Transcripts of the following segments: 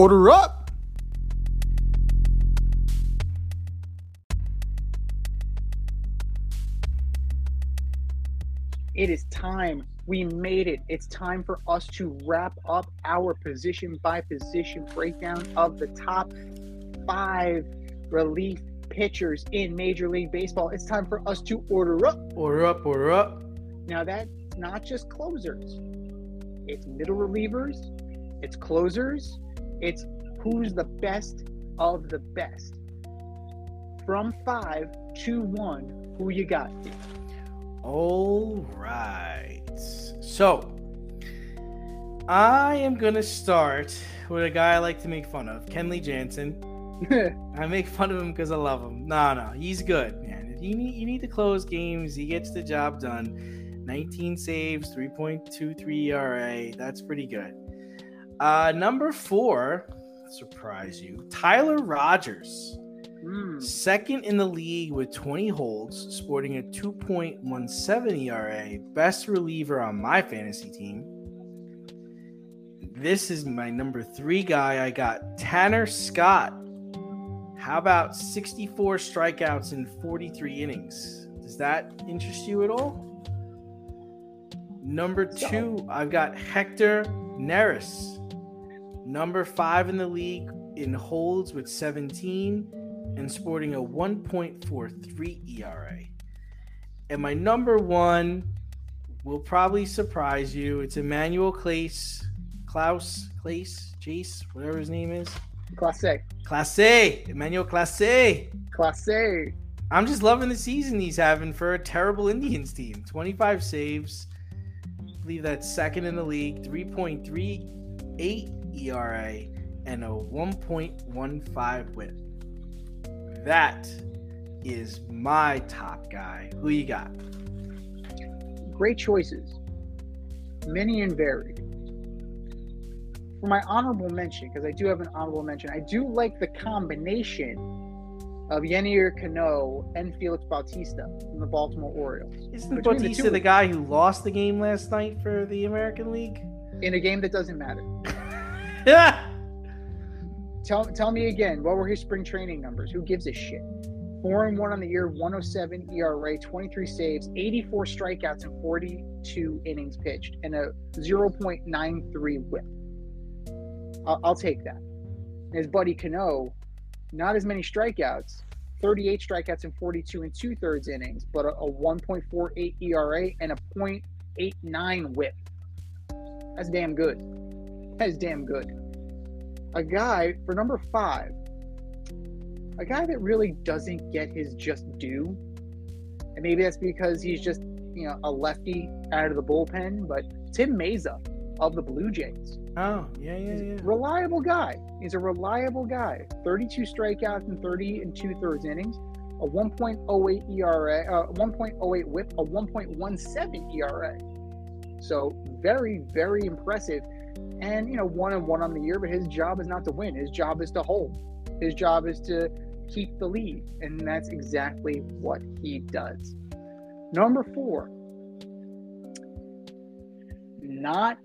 Order up! It is time. We made it. It's time for us to wrap up our position by position breakdown of the top five relief pitchers in Major League Baseball. It's time for us to order up. Order up, order up. Now, that's not just closers, it's middle relievers, it's closers, it's who's the best of the best. From five to one, who you got? All right. So, I am going to start with a guy I like to make fun of, Kenley Jansen. I make fun of him because I love him. No, no, he's good, man. You need, you need to close games. He gets the job done. 19 saves, 3.23 ERA. That's pretty good. Uh, number four, surprise you, Tyler Rogers. Mm. Second in the league with 20 holds, sporting a 2.17 ERA, best reliever on my fantasy team. This is my number three guy. I got Tanner Scott. How about 64 strikeouts in 43 innings? Does that interest you at all? Number two, I've got Hector Neris. Number five in the league in holds with 17 and sporting a 1.43 ERA. And my number one will probably surprise you. It's Emmanuel Clace, Klaus, Clace, Chase, whatever his name is. Classe. Classe, Emmanuel Classe. Classe. I'm just loving the season he's having for a terrible Indians team. 25 saves. I believe that's second in the league. 3.38 ERA and a 1.15 whip. That is my top guy. Who you got? Great choices. Many and varied. For my honorable mention, because I do have an honorable mention, I do like the combination of Yennier Cano and Felix Bautista from the Baltimore Orioles. Isn't Between the Bautista two the, guy who lost the game last night for the American League? In a game that doesn't matter. Yeah. Tell, tell me again, what were his spring training numbers? Who gives a shit? Four and one on the year, 107 ERA, 23 saves, 84 strikeouts, and 42 innings pitched, and a 0.93 whip. I'll, I'll take that. And his buddy Cano, not as many strikeouts, 38 strikeouts and 42 and two thirds innings, but a, a 1.48 ERA and a 0.89 whip. That's damn good. That is damn good. A guy for number five, a guy that really doesn't get his just due. And maybe that's because he's just, you know, a lefty out of the bullpen, but Tim Mayza of the Blue Jays. Oh, yeah, yeah, yeah. Reliable guy. He's a reliable guy. 32 strikeouts in 30 and two thirds innings, a 1.08 ERA, uh, 1.08 whip, a 1.17 ERA. So very, very impressive. And you know, one and one on the year, but his job is not to win. His job is to hold. His job is to keep the lead, and that's exactly what he does. Number four, not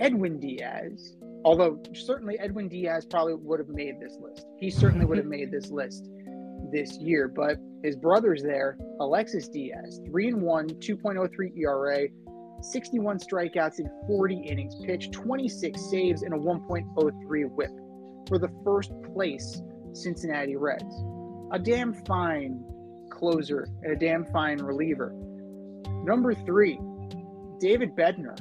Edwin Diaz, although certainly Edwin Diaz probably would have made this list. He certainly would have made this list this year, but his brother's there, Alexis Diaz, 3 and 1, 2.03 ERA, 61 strikeouts in 40 innings pitched, 26 saves, and a 1.03 whip for the first place Cincinnati Reds. A damn fine closer and a damn fine reliever. Number three, David Bednar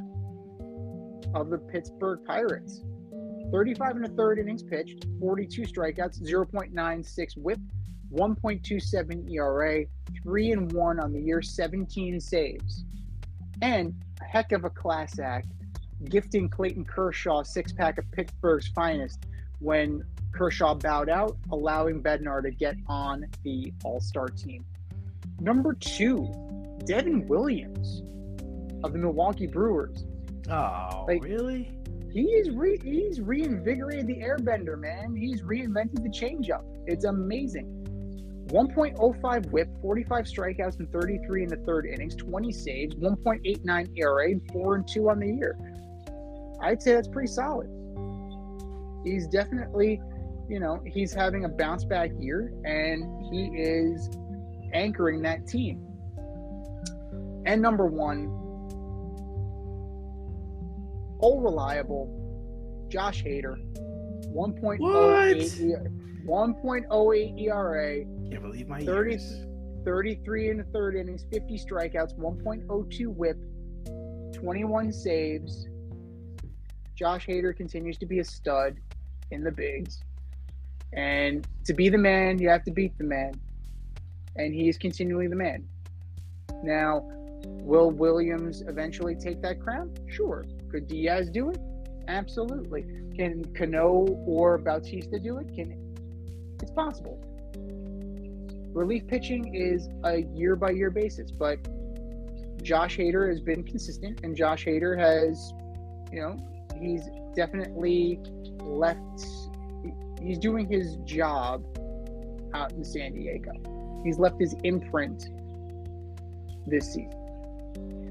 of the Pittsburgh Pirates. 35 and a third innings pitched, 42 strikeouts, 0.96 whip, 1.27 ERA, 3 and 1 on the year, 17 saves. and a heck of a class act, gifting Clayton Kershaw a six pack of Pittsburgh's finest when Kershaw bowed out, allowing Bednar to get on the All Star team. Number two, Devin Williams of the Milwaukee Brewers. Oh, Like- really? He's re- he's reinvigorated the airbender, man. He's reinvented the changeup. It's amazing. 1.05 whip, 45 strikeouts and 33 in the third innings, 20 saves, 1.89 ERA, 4 and 2 on the year. I'd say that's pretty solid. He's definitely, you know, he's having a bounce back year and he is anchoring that team. And number one, all reliable, Josh Hader, 1.08 E- 1.08 ERA, Can't believe my 30 ears. 33 in the third innings, 50 strikeouts, 1.02 whip, 21 saves. Josh Hader continues to be a stud in the bigs. And to be the man, you have to beat the man. And he is continually the man. Now, will Williams eventually take that crown? Sure. Could Diaz do it? Absolutely. Can Cano or Bautista do it? Can it's possible. Relief pitching is a year by year basis, but Josh Hader has been consistent, and Josh Hader has, you know, he's definitely left. He's doing his job out in San Diego. He's left his imprint this season.